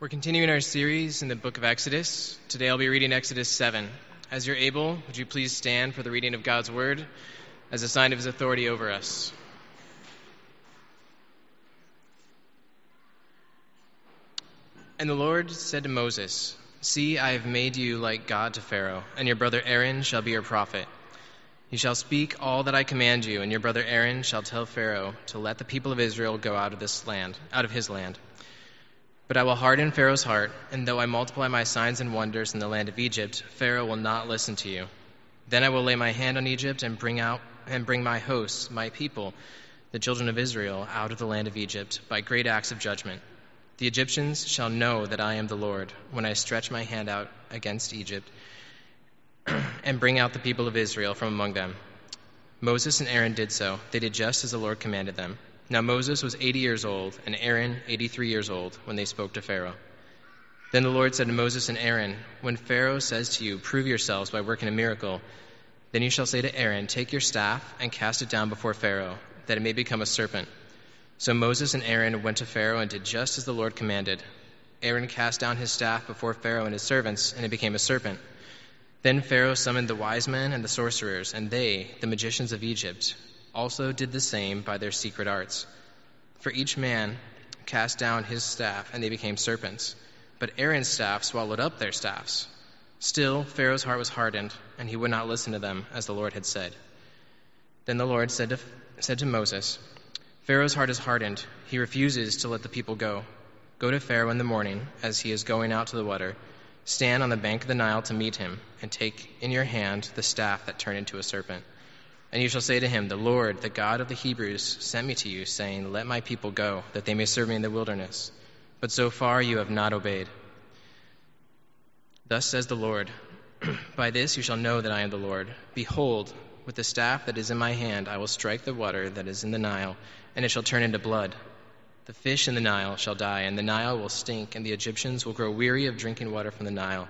We're continuing our series in the book of Exodus. Today I'll be reading Exodus 7. As you're able, would you please stand for the reading of God's word as a sign of his authority over us? And the Lord said to Moses, See, I have made you like God to Pharaoh, and your brother Aaron shall be your prophet. You shall speak all that I command you, and your brother Aaron shall tell Pharaoh to let the people of Israel go out of this land, out of his land. But I will harden Pharaoh's heart, and though I multiply my signs and wonders in the land of Egypt, Pharaoh will not listen to you. Then I will lay my hand on Egypt and bring out and bring my hosts, my people, the children of Israel, out of the land of Egypt by great acts of judgment. The Egyptians shall know that I am the Lord when I stretch my hand out against Egypt and bring out the people of Israel from among them. Moses and Aaron did so. They did just as the Lord commanded them. Now Moses was 80 years old, and Aaron 83 years old, when they spoke to Pharaoh. Then the Lord said to Moses and Aaron, When Pharaoh says to you, Prove yourselves by working a miracle, then you shall say to Aaron, Take your staff and cast it down before Pharaoh, that it may become a serpent. So Moses and Aaron went to Pharaoh and did just as the Lord commanded. Aaron cast down his staff before Pharaoh and his servants, and it became a serpent. Then Pharaoh summoned the wise men and the sorcerers, and they, the magicians of Egypt, also did the same by their secret arts. For each man cast down his staff, and they became serpents. But Aaron's staff swallowed up their staffs. Still, Pharaoh's heart was hardened, and he would not listen to them, as the Lord had said. Then the Lord said to, said to Moses, Pharaoh's heart is hardened. He refuses to let the people go. Go to Pharaoh in the morning, as he is going out to the water. Stand on the bank of the Nile to meet him, and take in your hand the staff that turned into a serpent. And you shall say to him, The Lord, the God of the Hebrews, sent me to you, saying, Let my people go, that they may serve me in the wilderness. But so far you have not obeyed. Thus says the Lord, By this you shall know that I am the Lord. Behold, with the staff that is in my hand, I will strike the water that is in the Nile, and it shall turn into blood. The fish in the Nile shall die, and the Nile will stink, and the Egyptians will grow weary of drinking water from the Nile.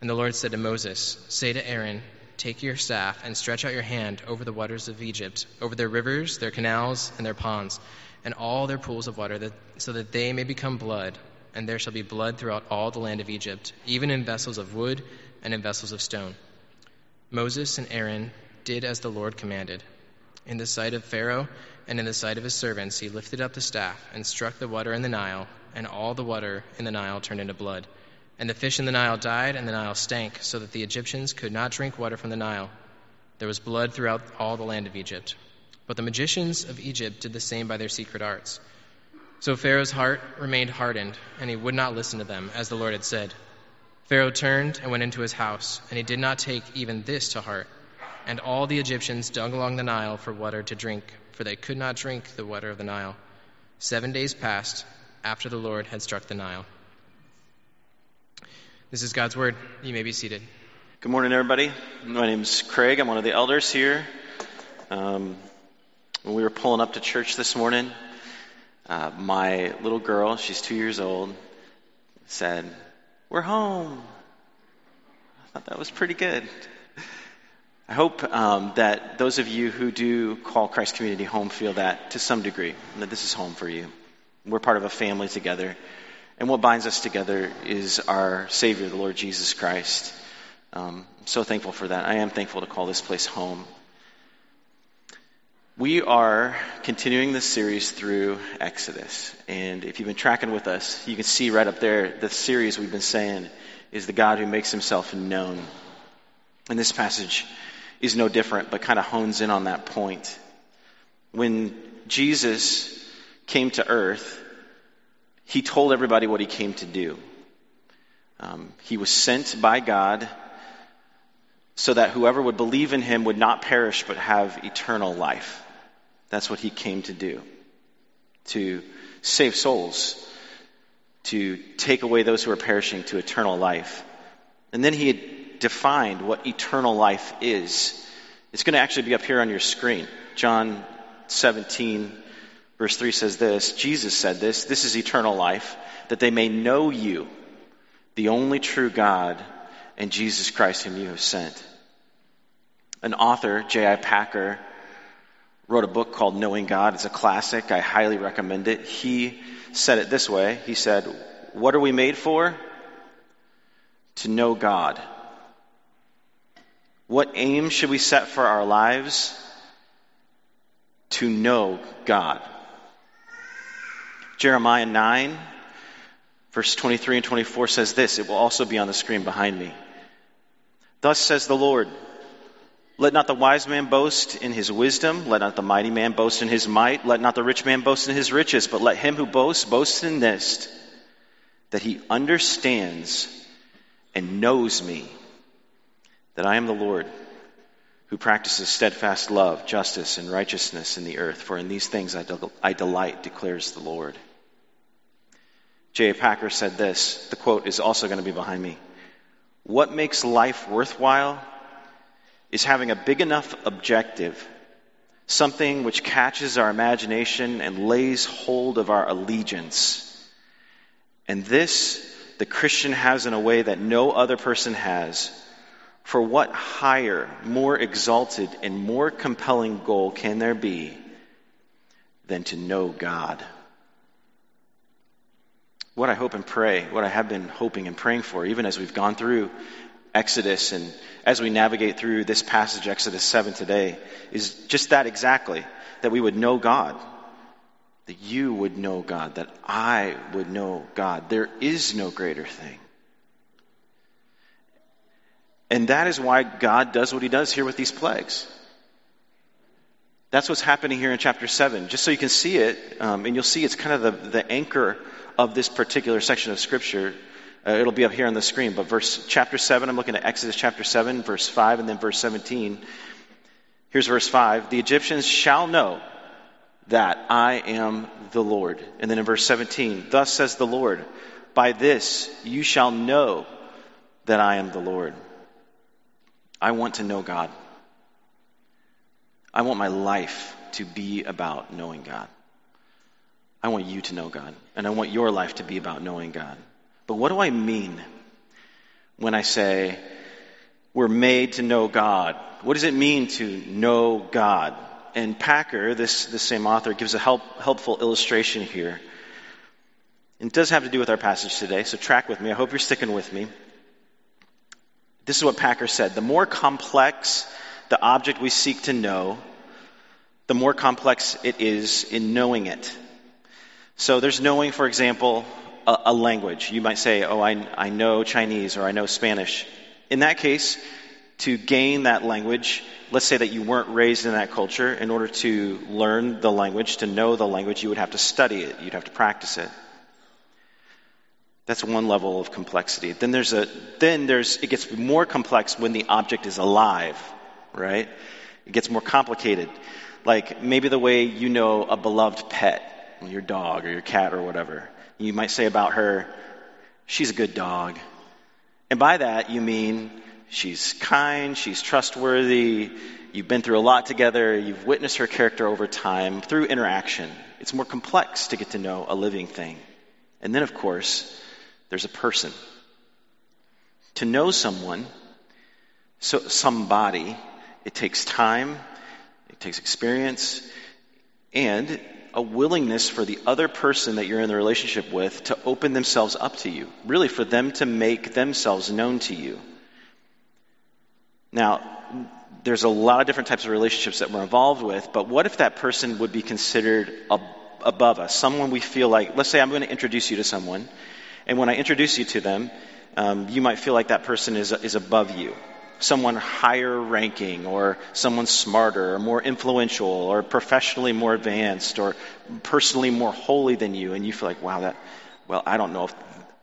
And the Lord said to Moses, Say to Aaron, Take your staff and stretch out your hand over the waters of Egypt, over their rivers, their canals, and their ponds, and all their pools of water, that, so that they may become blood. And there shall be blood throughout all the land of Egypt, even in vessels of wood and in vessels of stone. Moses and Aaron did as the Lord commanded. In the sight of Pharaoh and in the sight of his servants, he lifted up the staff and struck the water in the Nile, and all the water in the Nile turned into blood. And the fish in the Nile died, and the Nile stank, so that the Egyptians could not drink water from the Nile. There was blood throughout all the land of Egypt. But the magicians of Egypt did the same by their secret arts. So Pharaoh's heart remained hardened, and he would not listen to them, as the Lord had said. Pharaoh turned and went into his house, and he did not take even this to heart. And all the Egyptians dug along the Nile for water to drink, for they could not drink the water of the Nile. Seven days passed after the Lord had struck the Nile. This is God's word. You may be seated. Good morning, everybody. My name is Craig. I'm one of the elders here. Um, when we were pulling up to church this morning, uh, my little girl, she's two years old, said, We're home. I thought that was pretty good. I hope um, that those of you who do call Christ Community home feel that to some degree, that this is home for you. We're part of a family together. And what binds us together is our Savior, the Lord Jesus Christ. Um, I'm so thankful for that. I am thankful to call this place home. We are continuing this series through Exodus. And if you've been tracking with us, you can see right up there the series we've been saying is the God who makes himself known. And this passage is no different, but kind of hones in on that point. When Jesus came to earth, he told everybody what he came to do. Um, he was sent by God so that whoever would believe in him would not perish but have eternal life. That's what he came to do. To save souls, to take away those who are perishing to eternal life. And then he had defined what eternal life is. It's going to actually be up here on your screen. John 17, Verse 3 says this Jesus said this this is eternal life, that they may know you, the only true God, and Jesus Christ, whom you have sent. An author, J.I. Packer, wrote a book called Knowing God. It's a classic. I highly recommend it. He said it this way He said, What are we made for? To know God. What aim should we set for our lives? To know God. Jeremiah 9, verse 23 and 24 says this. It will also be on the screen behind me. Thus says the Lord Let not the wise man boast in his wisdom, let not the mighty man boast in his might, let not the rich man boast in his riches, but let him who boasts boast in this, that he understands and knows me that I am the Lord who practices steadfast love, justice, and righteousness in the earth. For in these things I, del- I delight, declares the Lord. J.I. Packer said this. The quote is also going to be behind me. What makes life worthwhile is having a big enough objective, something which catches our imagination and lays hold of our allegiance. And this the Christian has in a way that no other person has for what higher, more exalted, and more compelling goal can there be than to know God? What I hope and pray, what I have been hoping and praying for, even as we've gone through Exodus and as we navigate through this passage, Exodus 7 today, is just that exactly that we would know God, that you would know God, that I would know God. There is no greater thing. And that is why God does what he does here with these plagues. That's what's happening here in chapter 7. Just so you can see it, um, and you'll see it's kind of the, the anchor of this particular section of Scripture. Uh, it'll be up here on the screen, but verse chapter 7, I'm looking at Exodus chapter 7, verse 5, and then verse 17. Here's verse 5 The Egyptians shall know that I am the Lord. And then in verse 17, Thus says the Lord, By this you shall know that I am the Lord. I want to know God. I want my life to be about knowing God. I want you to know God, and I want your life to be about knowing God. But what do I mean when I say we're made to know God? What does it mean to know God? And Packer, this, this same author, gives a help, helpful illustration here. It does have to do with our passage today, so track with me. I hope you're sticking with me. This is what Packer said. The more complex the object we seek to know, the more complex it is in knowing it. So there's knowing, for example, a, a, language. You might say, Oh, I, I know Chinese or I know Spanish. In that case, to gain that language, let's say that you weren't raised in that culture, in order to learn the language, to know the language, you would have to study it, you'd have to practice it. That's one level of complexity. Then there's a then there's it gets more complex when the object is alive, right? It gets more complicated. Like maybe the way you know a beloved pet, your dog or your cat or whatever. You might say about her, she's a good dog. And by that you mean she's kind, she's trustworthy, you've been through a lot together, you've witnessed her character over time through interaction. It's more complex to get to know a living thing. And then of course, there's a person. To know someone, so somebody, it takes time, it takes experience, and a willingness for the other person that you're in the relationship with to open themselves up to you. Really, for them to make themselves known to you. Now, there's a lot of different types of relationships that we're involved with, but what if that person would be considered above us? Someone we feel like, let's say I'm going to introduce you to someone, and when I introduce you to them, um, you might feel like that person is, is above you. Someone higher ranking, or someone smarter, or more influential, or professionally more advanced, or personally more holy than you, and you feel like, wow, that, well, I don't know if,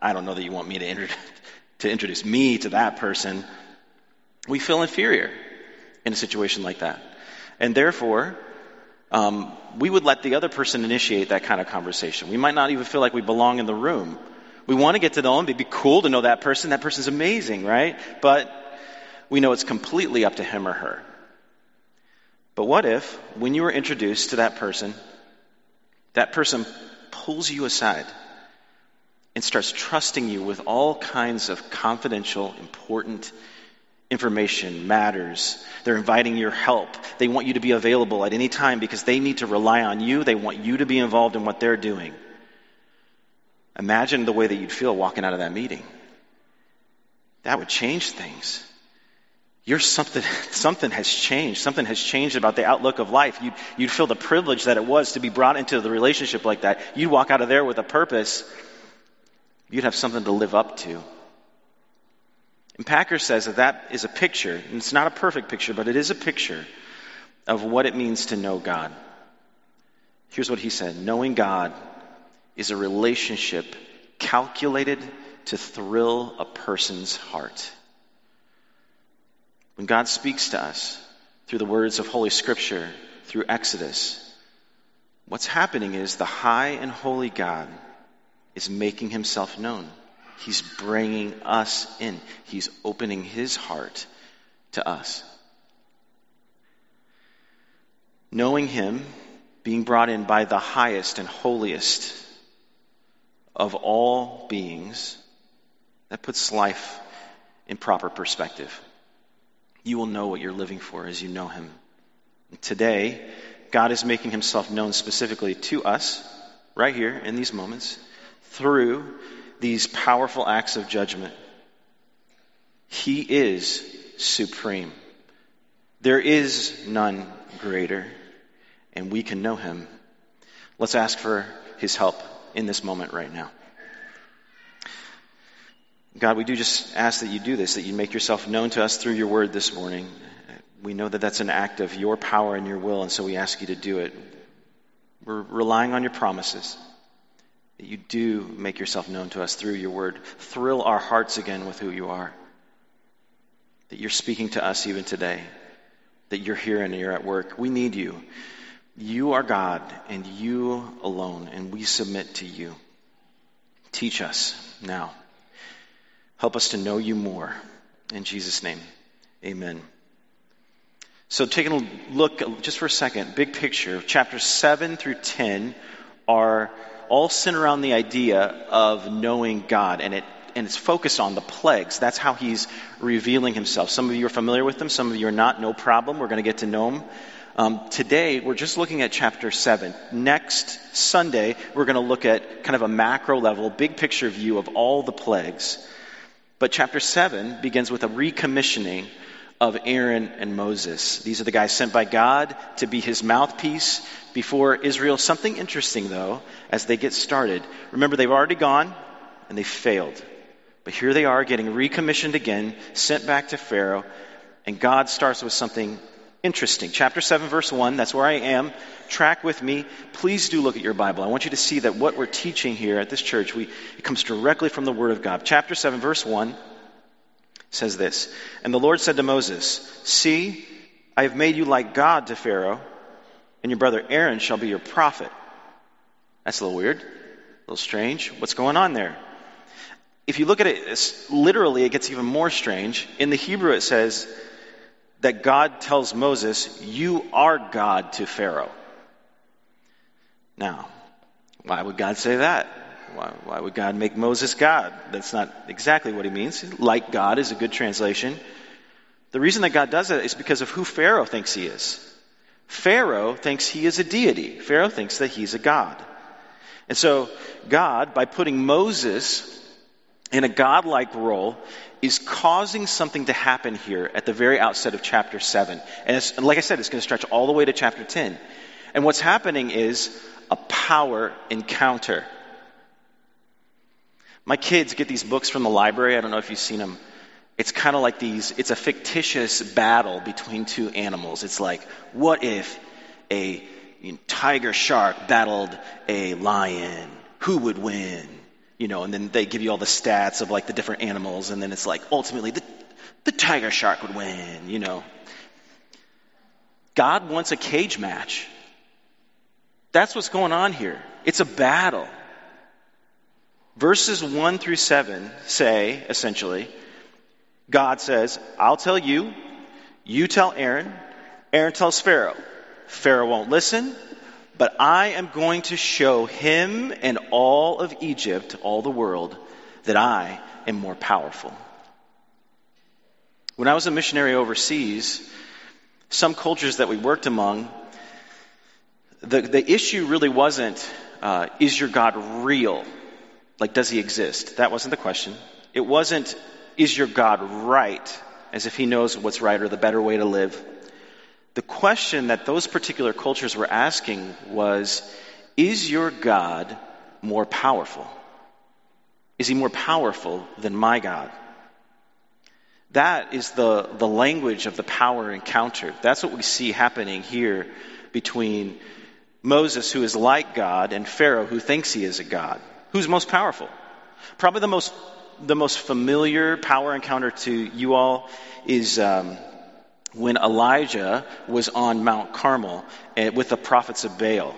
I don't know that you want me to, inter- to introduce me to that person. We feel inferior in a situation like that. And therefore, um, we would let the other person initiate that kind of conversation. We might not even feel like we belong in the room we want to get to know them. It'd be cool to know that person. That person's amazing, right? But we know it's completely up to him or her. But what if, when you were introduced to that person, that person pulls you aside and starts trusting you with all kinds of confidential, important information, matters. They're inviting your help. They want you to be available at any time because they need to rely on you. They want you to be involved in what they're doing. Imagine the way that you'd feel walking out of that meeting. That would change things. You're something, something has changed. Something has changed about the outlook of life. You'd, you'd feel the privilege that it was to be brought into the relationship like that. You'd walk out of there with a purpose. You'd have something to live up to. And Packer says that that is a picture, and it's not a perfect picture, but it is a picture of what it means to know God. Here's what he said Knowing God is a relationship calculated to thrill a person's heart. When God speaks to us through the words of Holy Scripture, through Exodus, what's happening is the high and holy God is making himself known. He's bringing us in, He's opening His heart to us. Knowing Him, being brought in by the highest and holiest of all beings, that puts life in proper perspective. You will know what you're living for as you know Him. Today, God is making Himself known specifically to us, right here in these moments, through these powerful acts of judgment. He is supreme. There is none greater, and we can know Him. Let's ask for His help in this moment right now. God, we do just ask that you do this, that you make yourself known to us through your word this morning. We know that that's an act of your power and your will, and so we ask you to do it. We're relying on your promises that you do make yourself known to us through your word. Thrill our hearts again with who you are. That you're speaking to us even today. That you're here and you're at work. We need you. You are God and you alone, and we submit to you. Teach us now. Help us to know you more. In Jesus' name, amen. So, taking a look just for a second, big picture, chapters 7 through 10 are all centered around the idea of knowing God, and it and it's focused on the plagues. That's how he's revealing himself. Some of you are familiar with them, some of you are not. No problem. We're going to get to know him. Um, today, we're just looking at chapter 7. Next Sunday, we're going to look at kind of a macro level, big picture view of all the plagues. But chapter 7 begins with a recommissioning of Aaron and Moses. These are the guys sent by God to be his mouthpiece before Israel. Something interesting, though, as they get started. Remember, they've already gone and they failed. But here they are getting recommissioned again, sent back to Pharaoh, and God starts with something interesting. Chapter 7, verse 1, that's where I am. Track with me. Please do look at your Bible. I want you to see that what we're teaching here at this church, we, it comes directly from the Word of God. Chapter 7, verse 1 says this And the Lord said to Moses, See, I have made you like God to Pharaoh, and your brother Aaron shall be your prophet. That's a little weird, a little strange. What's going on there? If you look at it literally, it gets even more strange. In the Hebrew, it says that God tells Moses, You are God to Pharaoh. Now, why would God say that? Why, why, would God make Moses God? That's not exactly what he means. Like God is a good translation. The reason that God does it is because of who Pharaoh thinks he is. Pharaoh thinks he is a deity. Pharaoh thinks that he's a God. And so, God, by putting Moses in a godlike role, is causing something to happen here at the very outset of chapter 7. And like I said, it's going to stretch all the way to chapter 10. And what's happening is a power encounter. My kids get these books from the library. I don't know if you've seen them. It's kind of like these, it's a fictitious battle between two animals. It's like, what if a you know, tiger shark battled a lion? Who would win? You know, and then they give you all the stats of like the different animals, and then it's like, ultimately, the, the tiger shark would win, you know. God wants a cage match. That's what's going on here. It's a battle. Verses 1 through 7 say, essentially, God says, I'll tell you, you tell Aaron, Aaron tells Pharaoh. Pharaoh won't listen, but I am going to show him and all of Egypt, all the world, that I am more powerful. When I was a missionary overseas, some cultures that we worked among, the, the issue really wasn't, uh, is your God real? Like, does he exist? That wasn't the question. It wasn't, is your God right? As if he knows what's right or the better way to live. The question that those particular cultures were asking was, is your God more powerful? Is he more powerful than my God? That is the, the language of the power encounter. That's what we see happening here between Moses, who is like God, and Pharaoh, who thinks he is a God. Who's most powerful? Probably the most, the most familiar power encounter to you all is um, when Elijah was on Mount Carmel eh, with the prophets of Baal.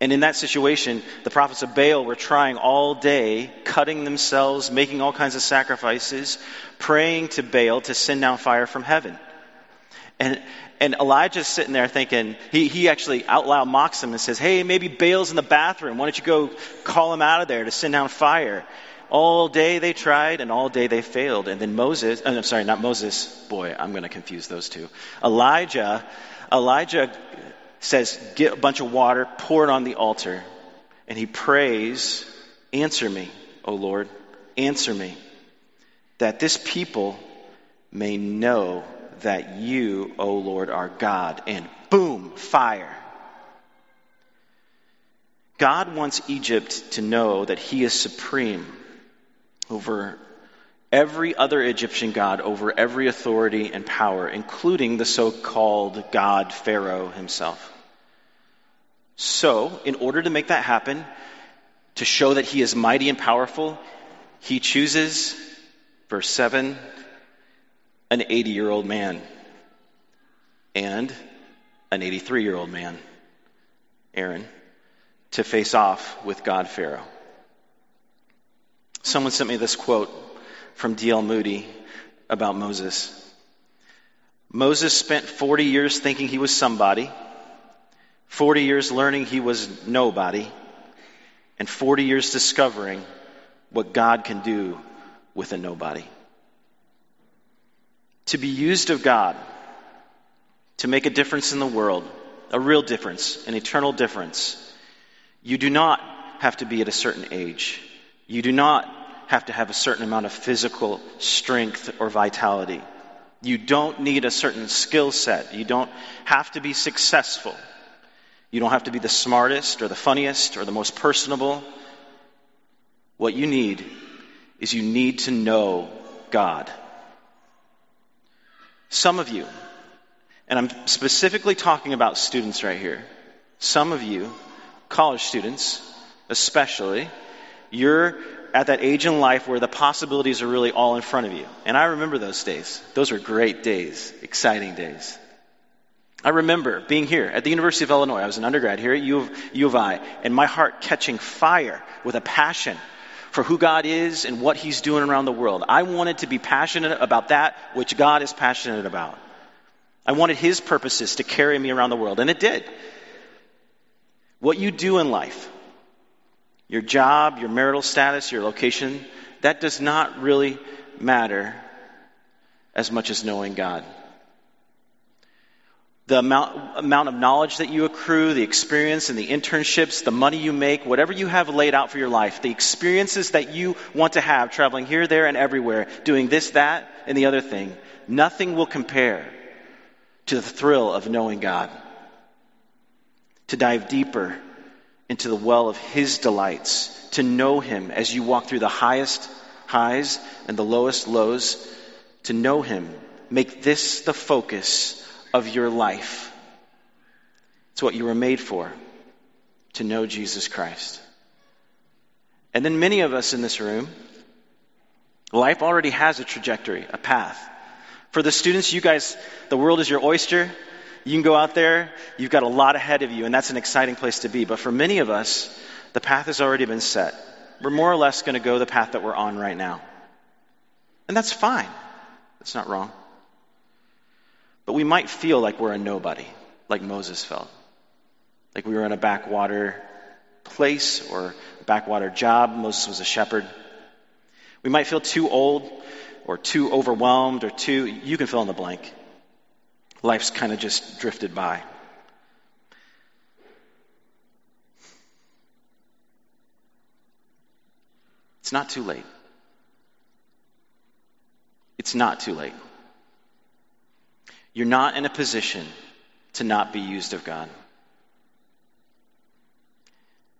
And in that situation, the prophets of Baal were trying all day, cutting themselves, making all kinds of sacrifices, praying to Baal to send down fire from heaven. And, and Elijah's sitting there thinking, he, he actually out loud mocks them and says, Hey, maybe Baal's in the bathroom. Why don't you go call him out of there to send down fire? All day they tried, and all day they failed. And then Moses, oh, I'm sorry, not Moses. Boy, I'm going to confuse those two. Elijah, Elijah says, Get a bunch of water, pour it on the altar. And he prays, Answer me, O Lord, answer me, that this people may know that you, O Lord, are God. And boom, fire. God wants Egypt to know that he is supreme over every other Egyptian god, over every authority and power, including the so called God Pharaoh himself. So, in order to make that happen, to show that he is mighty and powerful, he chooses, verse 7, an 80 year old man and an 83 year old man, Aaron, to face off with God Pharaoh. Someone sent me this quote from D.L. Moody about Moses. Moses spent 40 years thinking he was somebody 40 years learning he was nobody, and 40 years discovering what God can do with a nobody. To be used of God, to make a difference in the world, a real difference, an eternal difference, you do not have to be at a certain age. You do not have to have a certain amount of physical strength or vitality. You don't need a certain skill set. You don't have to be successful. You don't have to be the smartest or the funniest or the most personable. What you need is you need to know God. Some of you, and I'm specifically talking about students right here, some of you, college students especially, you're at that age in life where the possibilities are really all in front of you. And I remember those days. Those were great days, exciting days. I remember being here at the University of Illinois. I was an undergrad here at U of, U of I, and my heart catching fire with a passion for who God is and what He's doing around the world. I wanted to be passionate about that which God is passionate about. I wanted His purposes to carry me around the world, and it did. What you do in life, your job, your marital status, your location, that does not really matter as much as knowing God the amount, amount of knowledge that you accrue, the experience and the internships, the money you make, whatever you have laid out for your life, the experiences that you want to have traveling here, there, and everywhere, doing this, that, and the other thing, nothing will compare to the thrill of knowing God. To dive deeper into the well of His delights, to know Him as you walk through the highest highs and the lowest lows, to know Him. Make this the focus of your life. It's what you were made for, to know Jesus Christ. And then many of us in this room, life already has a trajectory, a path. For the students, you guys, the world is your oyster. You can go out there, you've got a lot ahead of you, and that's an exciting place to be. But for many of us, the path has already been set. We're more or less going to go the path that we're on right now. And that's fine. That's not wrong. But we might feel like we're a nobody, like Moses felt. Like we were in a backwater place or a backwater job. Moses was a shepherd. We might feel too old or too overwhelmed or too, you can fill in the blank. Life's kind of just drifted by. It's not too late. It's not too late. You're not in a position to not be used of God.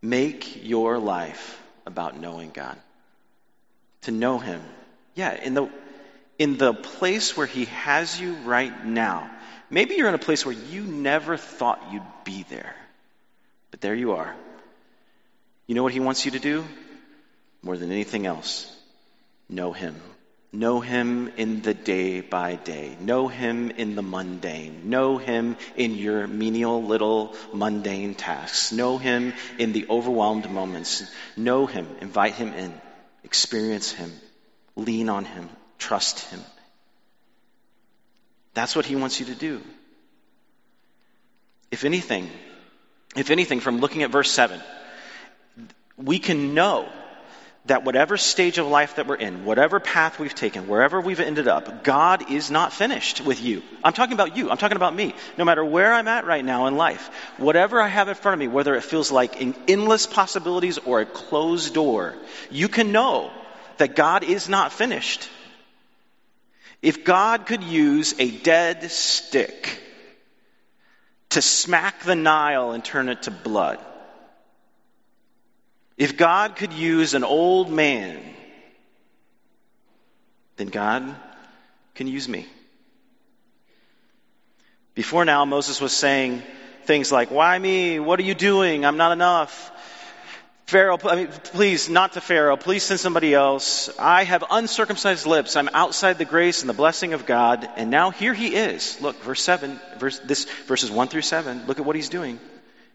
Make your life about knowing God. To know Him. Yeah, in the, in the place where He has you right now. Maybe you're in a place where you never thought you'd be there, but there you are. You know what He wants you to do? More than anything else, know Him. Know him in the day by day. Know him in the mundane. Know him in your menial little mundane tasks. Know him in the overwhelmed moments. Know him. Invite him in. Experience him. Lean on him. Trust him. That's what he wants you to do. If anything, if anything, from looking at verse 7, we can know that whatever stage of life that we're in, whatever path we've taken, wherever we've ended up, God is not finished with you. I'm talking about you. I'm talking about me. No matter where I'm at right now in life, whatever I have in front of me, whether it feels like endless possibilities or a closed door, you can know that God is not finished. If God could use a dead stick to smack the Nile and turn it to blood, if God could use an old man, then God can use me. Before now, Moses was saying things like, Why me? What are you doing? I'm not enough. Pharaoh, I mean, please, not to Pharaoh. Please send somebody else. I have uncircumcised lips. I'm outside the grace and the blessing of God. And now here he is. Look, verse 7, verse, this, verses 1 through 7. Look at what he's doing.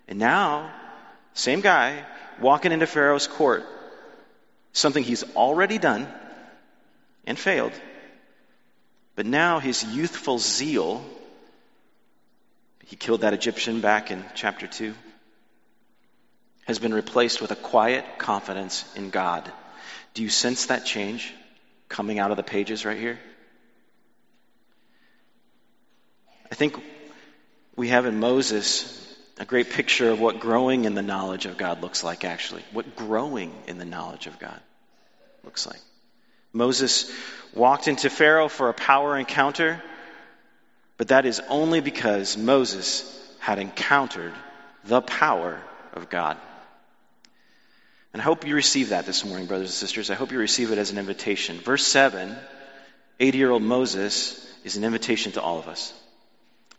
And now, same guy, walking into Pharaoh's court, something he's already done and failed. But now his youthful zeal, he killed that Egyptian back in chapter 2, has been replaced with a quiet confidence in God. Do you sense that change coming out of the pages right here? I think we have in Moses a great picture of what growing in the knowledge of God looks like, actually. What growing in the knowledge of God looks like. Moses walked into Pharaoh for a power encounter, but that is only because Moses had encountered the power of God. And I hope you receive that this morning, brothers and sisters. I hope you receive it as an invitation. Verse 7 80 year old Moses is an invitation to all of us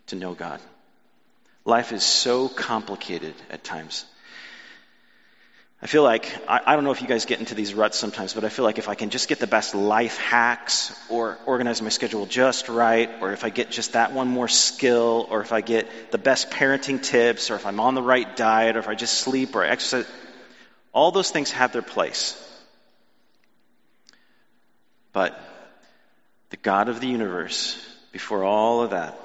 to know God. Life is so complicated at times. I feel like, I, I, don't know if you guys get into these ruts sometimes, but I feel like if I can just get the best life hacks or organize my schedule just right, or if I get just that one more skill, or if I get the best parenting tips, or if I'm on the right diet, or if I just sleep or exercise, all those things have their place. But the God of the universe, before all of that,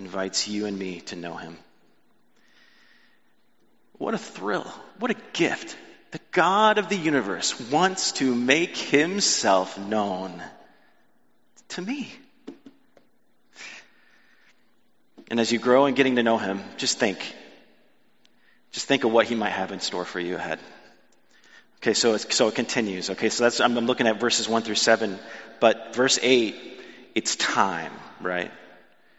invites you and me to know him. What a thrill. What a gift. The God of the universe wants to make himself known to me. And as you grow in getting to know him, just think. Just think of what he might have in store for you ahead. Okay, so, so it continues. Okay, so that's, I'm looking at verses 1 through 7. But verse 8, it's time, right?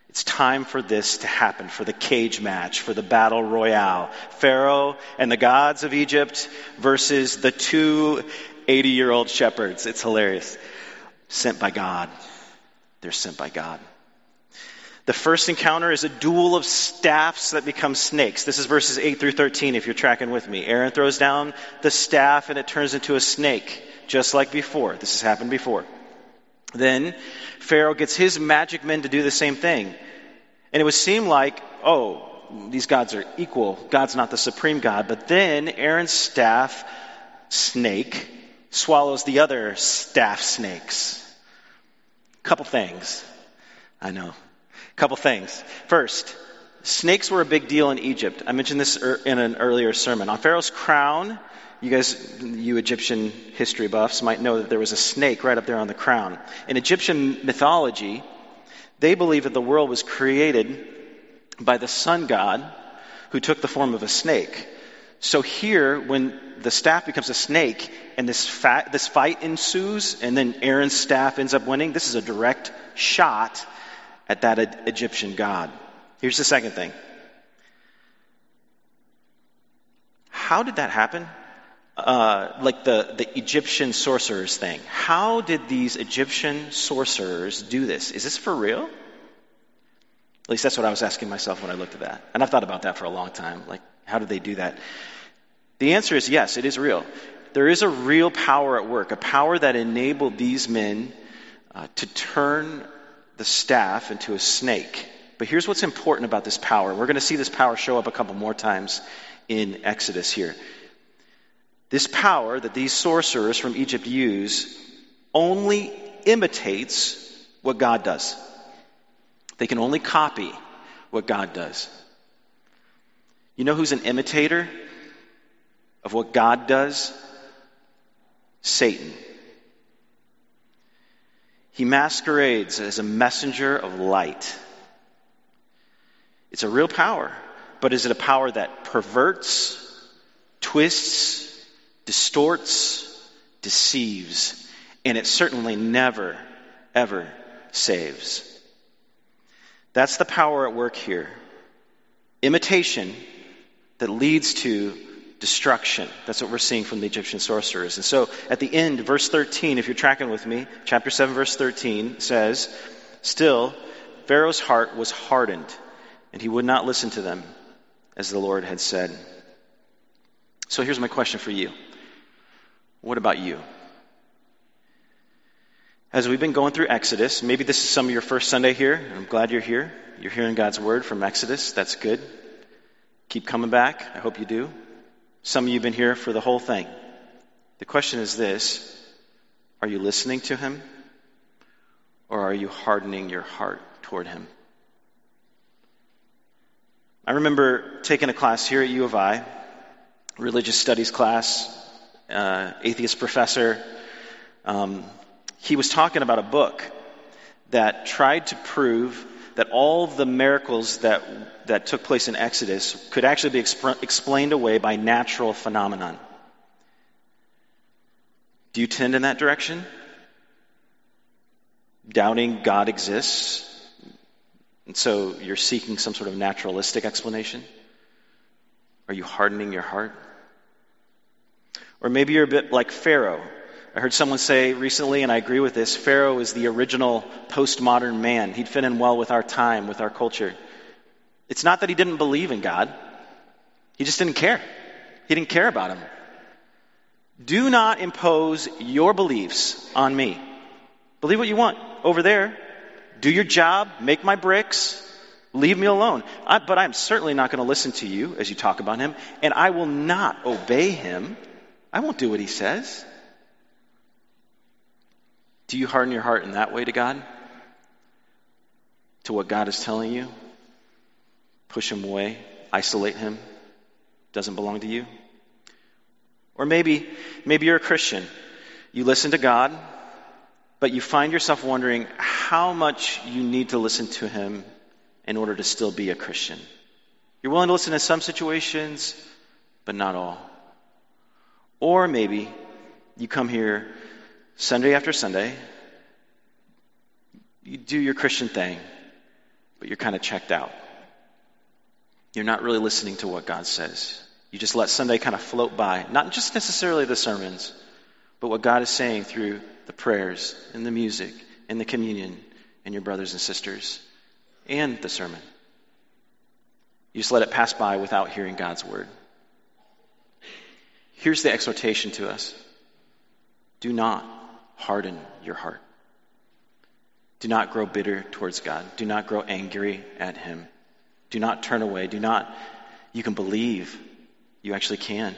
It's time for this to happen, for the cage match, for the battle royale. Pharaoh and the gods of Egypt versus the two 80 year old shepherds. It's hilarious. Sent by God. They're sent by God. The first encounter is a duel of staffs that become snakes. This is verses 8 through 13 if you're tracking with me. Aaron throws down the staff and it turns into a snake, just like before. This has happened before. Then Pharaoh gets his magic men to do the same thing. And it would seem like, oh, these gods are equal. God's not the supreme God. But then Aaron's staff snake swallows the other staff snakes. Couple things. I know. Couple things. First, snakes were a big deal in Egypt. I mentioned this in an earlier sermon. On Pharaoh's crown, you guys, you Egyptian history buffs, might know that there was a snake right up there on the crown. In Egyptian mythology, they believed that the world was created by the sun god who took the form of a snake. So here, when the staff becomes a snake and this, fat, this fight ensues, and then Aaron's staff ends up winning, this is a direct shot at that Egyptian god. Here's the second thing. How did that happen? Uh, like the, the Egyptian sorcerers thing. How did these Egyptian sorcerers do this? Is this for real? At least that's what I was asking myself when I looked at that. And I've thought about that for a long time. Like, how did they do that? The answer is yes, it is real. There is a real power at work, a power that enabled these men uh, to turn the staff into a snake. But here's what's important about this power. We're going to see this power show up a couple more times in Exodus here. This power that these sorcerers from Egypt use only imitates what God does. They can only copy what God does. You know who's an imitator of what God does? Satan. He masquerades as a messenger of light. It's a real power, but is it a power that perverts, twists, distorts, deceives, and it certainly never, ever saves. That's the power at work here. Imitation that leads to destruction. That's what we're seeing from the Egyptian sorcerers. And so at the end, verse 13, if you're tracking with me, chapter 7, verse 13 says, Still, Pharaoh's heart was hardened, and he would not listen to them, as the Lord had said. So here's my question for you what about you? As we've been going through Exodus, maybe this is some of your first Sunday here. I'm glad you're here. You're hearing God's word from Exodus. That's good. Keep coming back. I hope you do. Some of you have been here for the whole thing. The question is this Are you listening to Him? Or are you hardening your heart toward Him? I remember taking a class here at U of I, religious studies class, uh, atheist professor. Um, he was talking about a book that tried to prove that all the miracles that, that took place in Exodus could actually be exp- explained away by natural phenomenon. Do you tend in that direction? Doubting God exists? And so you're seeking some sort of naturalistic explanation? Are you hardening your heart? Or maybe you're a bit like Pharaoh. I heard someone say recently, and I agree with this Pharaoh is the original postmodern man. He'd fit in well with our time, with our culture. It's not that he didn't believe in God, he just didn't care. He didn't care about him. Do not impose your beliefs on me. Believe what you want over there. Do your job, make my bricks, leave me alone. I, but I'm certainly not going to listen to you as you talk about him, and I will not obey him I won't do what he says. Do you harden your heart in that way to God? To what God is telling you? Push him away, isolate him, doesn't belong to you? Or maybe, maybe you're a Christian. You listen to God, but you find yourself wondering how much you need to listen to him in order to still be a Christian. You're willing to listen in some situations, but not all. Or maybe you come here Sunday after Sunday, you do your Christian thing, but you're kind of checked out. You're not really listening to what God says. You just let Sunday kind of float by. Not just necessarily the sermons, but what God is saying through the prayers and the music and the communion and your brothers and sisters and the sermon. You just let it pass by without hearing God's word. Here's the exhortation to us do not harden your heart. Do not grow bitter towards God. Do not grow angry at Him. Do not turn away. Do not, you can believe. You actually can.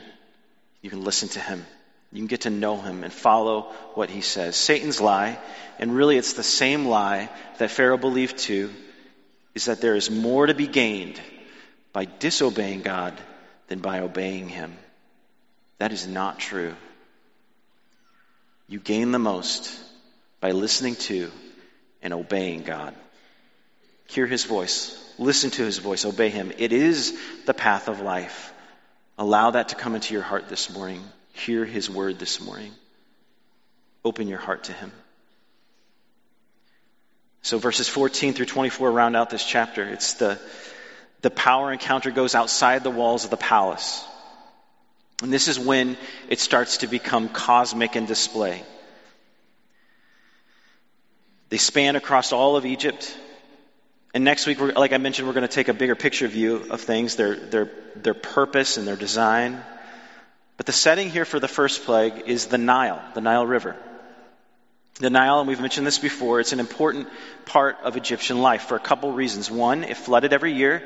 You can listen to Him. You can get to know Him and follow what He says. Satan's lie, and really it's the same lie that Pharaoh believed too, is that there is more to be gained by disobeying God than by obeying Him. That is not true. You gain the most by listening to and obeying God. Hear his voice, listen to his voice, obey him. It is the path of life. Allow that to come into your heart this morning. Hear his word this morning. Open your heart to him. So verses 14 through 24 round out this chapter. It's the, the power encounter goes outside the walls of the palace. And this is when it starts to become cosmic in display. They span across all of Egypt. And next week, like I mentioned, we're going to take a bigger picture view of things, their, their, their purpose and their design. But the setting here for the first plague is the Nile, the Nile River. The Nile, and we've mentioned this before, it's an important part of Egyptian life for a couple reasons. One, it flooded every year,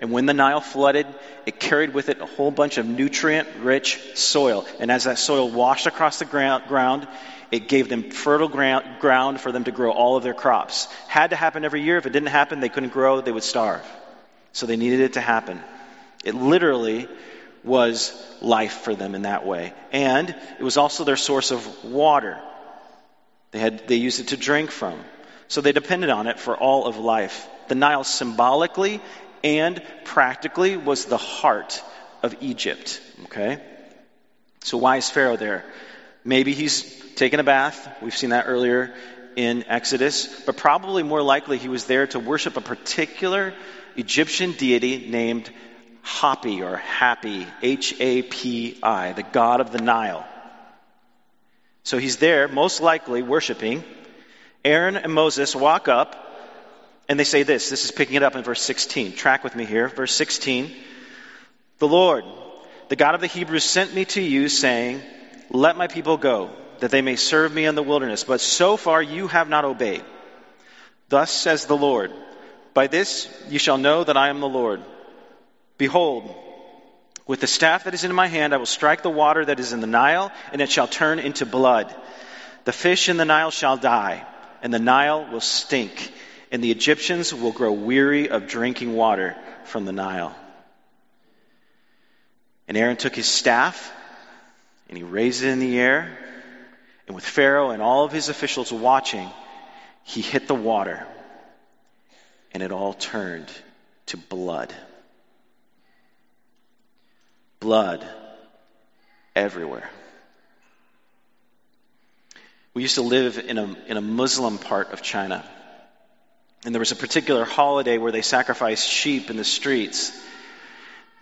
and when the Nile flooded, it carried with it a whole bunch of nutrient rich soil. And as that soil washed across the ground, it gave them fertile ground for them to grow all of their crops. Had to happen every year. If it didn't happen, they couldn't grow, they would starve. So they needed it to happen. It literally was life for them in that way. And it was also their source of water. They, had, they used it to drink from. So they depended on it for all of life. The Nile symbolically and practically was the heart of Egypt. Okay? So why is Pharaoh there? Maybe he's taken a bath. We've seen that earlier in Exodus. But probably more likely he was there to worship a particular Egyptian deity named Hapi or Happy, H A P I, the god of the Nile. So he's there, most likely worshiping. Aaron and Moses walk up and they say this. This is picking it up in verse 16. Track with me here. Verse 16. The Lord, the God of the Hebrews, sent me to you, saying, Let my people go, that they may serve me in the wilderness. But so far you have not obeyed. Thus says the Lord, By this you shall know that I am the Lord. Behold, with the staff that is in my hand, I will strike the water that is in the Nile, and it shall turn into blood. The fish in the Nile shall die, and the Nile will stink and the Egyptians will grow weary of drinking water from the Nile. And Aaron took his staff and he raised it in the air. And with Pharaoh and all of his officials watching, he hit the water and it all turned to blood. Blood everywhere. We used to live in a, in a Muslim part of China. And there was a particular holiday where they sacrificed sheep in the streets.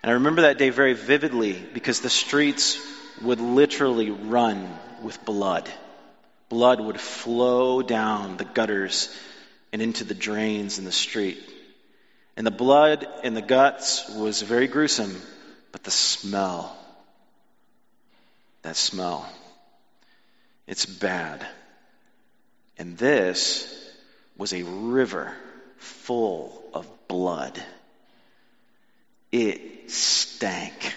And I remember that day very vividly because the streets would literally run with blood. Blood would flow down the gutters and into the drains in the street. And the blood in the guts was very gruesome, but the smell, that smell, it's bad. And this was a river full of blood. It stank.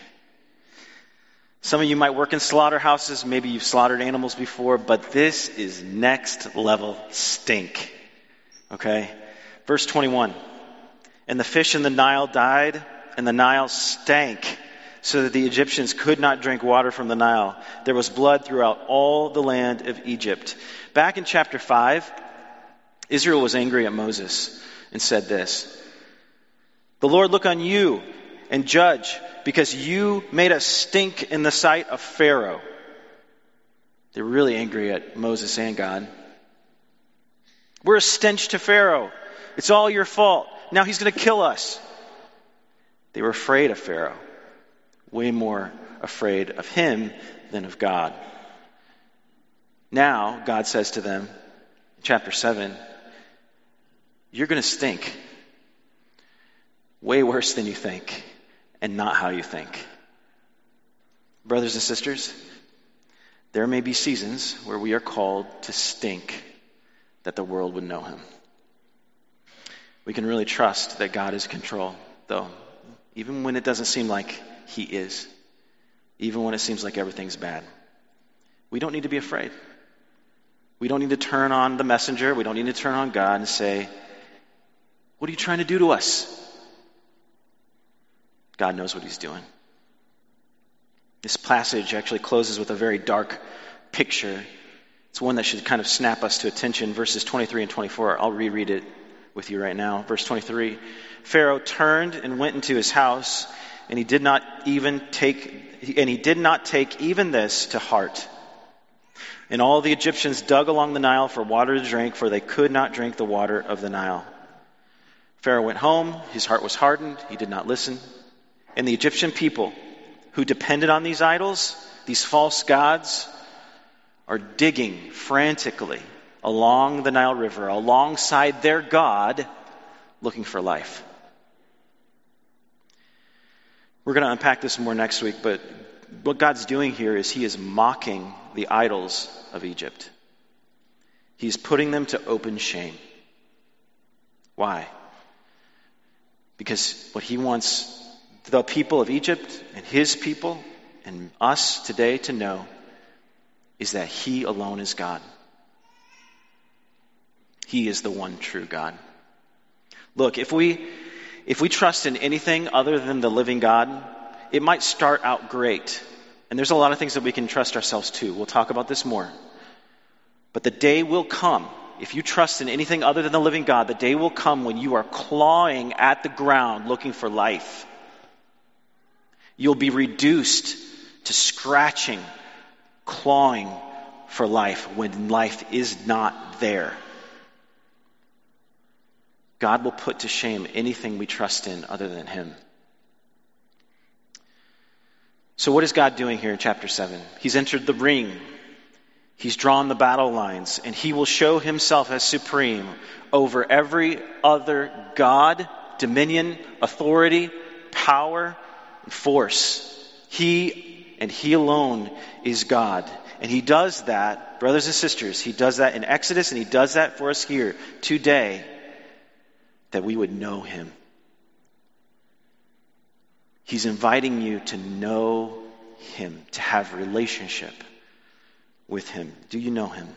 Some of you might work in slaughterhouses. Maybe you've slaughtered animals before, but this is next level stink. Okay? Verse 21. And the fish in the Nile died, and the Nile stank, so that the Egyptians could not drink water from the Nile. There was blood throughout all the land of Egypt. Back in chapter 5, Israel was angry at Moses and said this The Lord look on you and judge, because you made us stink in the sight of Pharaoh. They're really angry at Moses and God. We're a stench to Pharaoh. It's all your fault. Now he's going to kill us. They were afraid of Pharaoh, way more afraid of him than of God. Now, God says to them, chapter 7, you're going to stink. Way worse than you think, and not how you think. Brothers and sisters, there may be seasons where we are called to stink that the world would know him. We can really trust that God is control, though, even when it doesn't seem like he is, even when it seems like everything's bad. We don't need to be afraid. We don't need to turn on the messenger. We don't need to turn on God and say, what are you trying to do to us? God knows what He's doing. This passage actually closes with a very dark picture. It's one that should kind of snap us to attention. Verses 23 and 24. I'll reread it with you right now. Verse 23 Pharaoh turned and went into his house, and he did not even take, and he did not take even this to heart. And all the Egyptians dug along the Nile for water to drink, for they could not drink the water of the Nile. Pharaoh went home. His heart was hardened. He did not listen. And the Egyptian people who depended on these idols, these false gods, are digging frantically along the Nile River, alongside their God, looking for life. We're going to unpack this more next week, but what God's doing here is He is mocking the idols of Egypt. He's putting them to open shame. Why? Because what He wants the people of Egypt and His people and us today to know is that He alone is God. He is the one true God. Look, if we if we trust in anything other than the living God, it might start out great. And there's a lot of things that we can trust ourselves to. We'll talk about this more. But the day will come, if you trust in anything other than the living God, the day will come when you are clawing at the ground looking for life. You'll be reduced to scratching, clawing for life when life is not there. God will put to shame anything we trust in other than Him. So, what is God doing here in chapter 7? He's entered the ring, He's drawn the battle lines, and He will show Himself as supreme over every other God, dominion, authority, power, and force. He and He alone is God. And He does that, brothers and sisters, He does that in Exodus, and He does that for us here today that we would know him. He's inviting you to know him, to have relationship with him. Do you know him?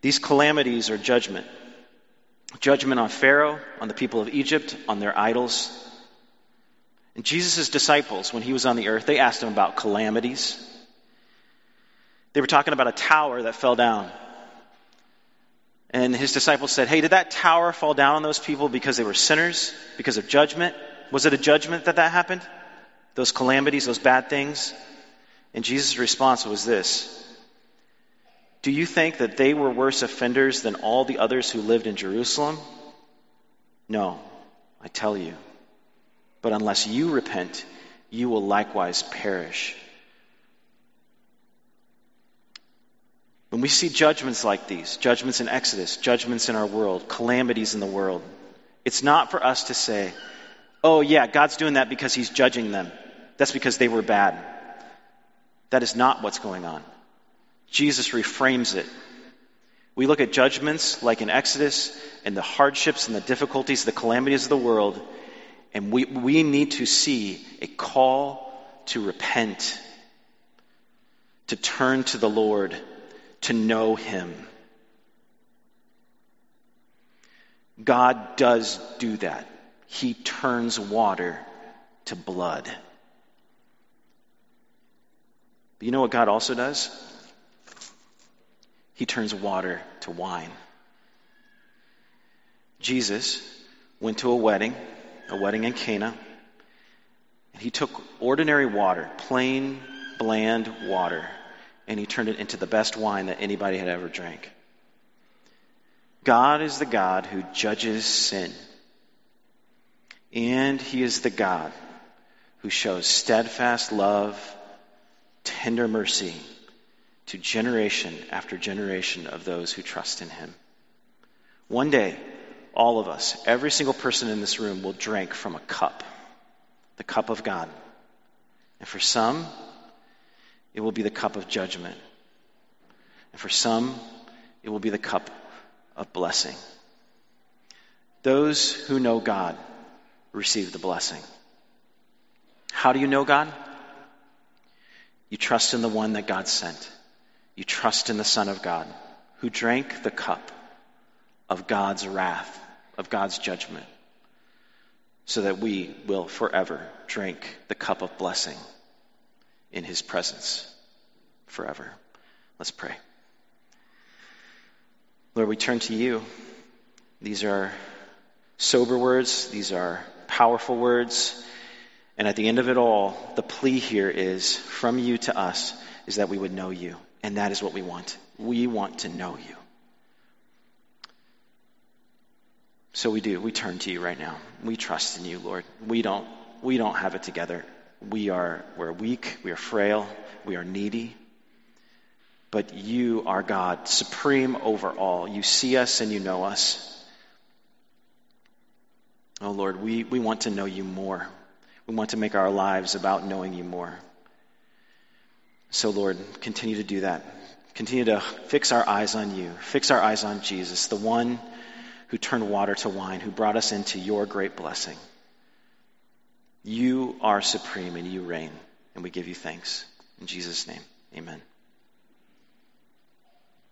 These calamities are judgment. Judgment on Pharaoh, on the people of Egypt, on their idols. And Jesus' disciples, when he was on the earth, they asked him about calamities. They were talking about a tower that fell down. And his disciples said, Hey, did that tower fall down on those people because they were sinners, because of judgment? Was it a judgment that that happened? Those calamities, those bad things? And Jesus' response was this Do you think that they were worse offenders than all the others who lived in Jerusalem? No, I tell you. But unless you repent, you will likewise perish. When we see judgments like these, judgments in Exodus, judgments in our world, calamities in the world, it's not for us to say, oh, yeah, God's doing that because he's judging them. That's because they were bad. That is not what's going on. Jesus reframes it. We look at judgments like in Exodus and the hardships and the difficulties, the calamities of the world, and we, we need to see a call to repent, to turn to the Lord to know Him. God does do that. He turns water to blood. But you know what God also does? He turns water to wine. Jesus went to a wedding, a wedding in Cana, and he took ordinary water, plain, bland water, and he turned it into the best wine that anybody had ever drank. God is the God who judges sin. And he is the God who shows steadfast love, tender mercy to generation after generation of those who trust in him. One day, all of us, every single person in this room will drink from a cup, the cup of God. And for some, it will be the cup of judgment. And for some, it will be the cup of blessing. Those who know God receive the blessing. How do you know God? You trust in the one that God sent. You trust in the Son of God who drank the cup of God's wrath, of God's judgment, so that we will forever drink the cup of blessing in his presence forever. Let's pray. Lord, we turn to you. These are sober words, these are powerful words, And at the end of it all, the plea here is from you to us is that we would know you. And that is what we want. We want to know you. So we do. We turn to you right now. We trust in you, Lord. We don't we don't have it together. We are we're weak, we are frail, we are needy. But you are God, supreme over all. You see us and you know us. Oh Lord, we, we want to know you more. We want to make our lives about knowing you more. So, Lord, continue to do that. Continue to fix our eyes on you, fix our eyes on Jesus, the one who turned water to wine, who brought us into your great blessing. You are supreme and you reign, and we give you thanks. In Jesus' name, amen.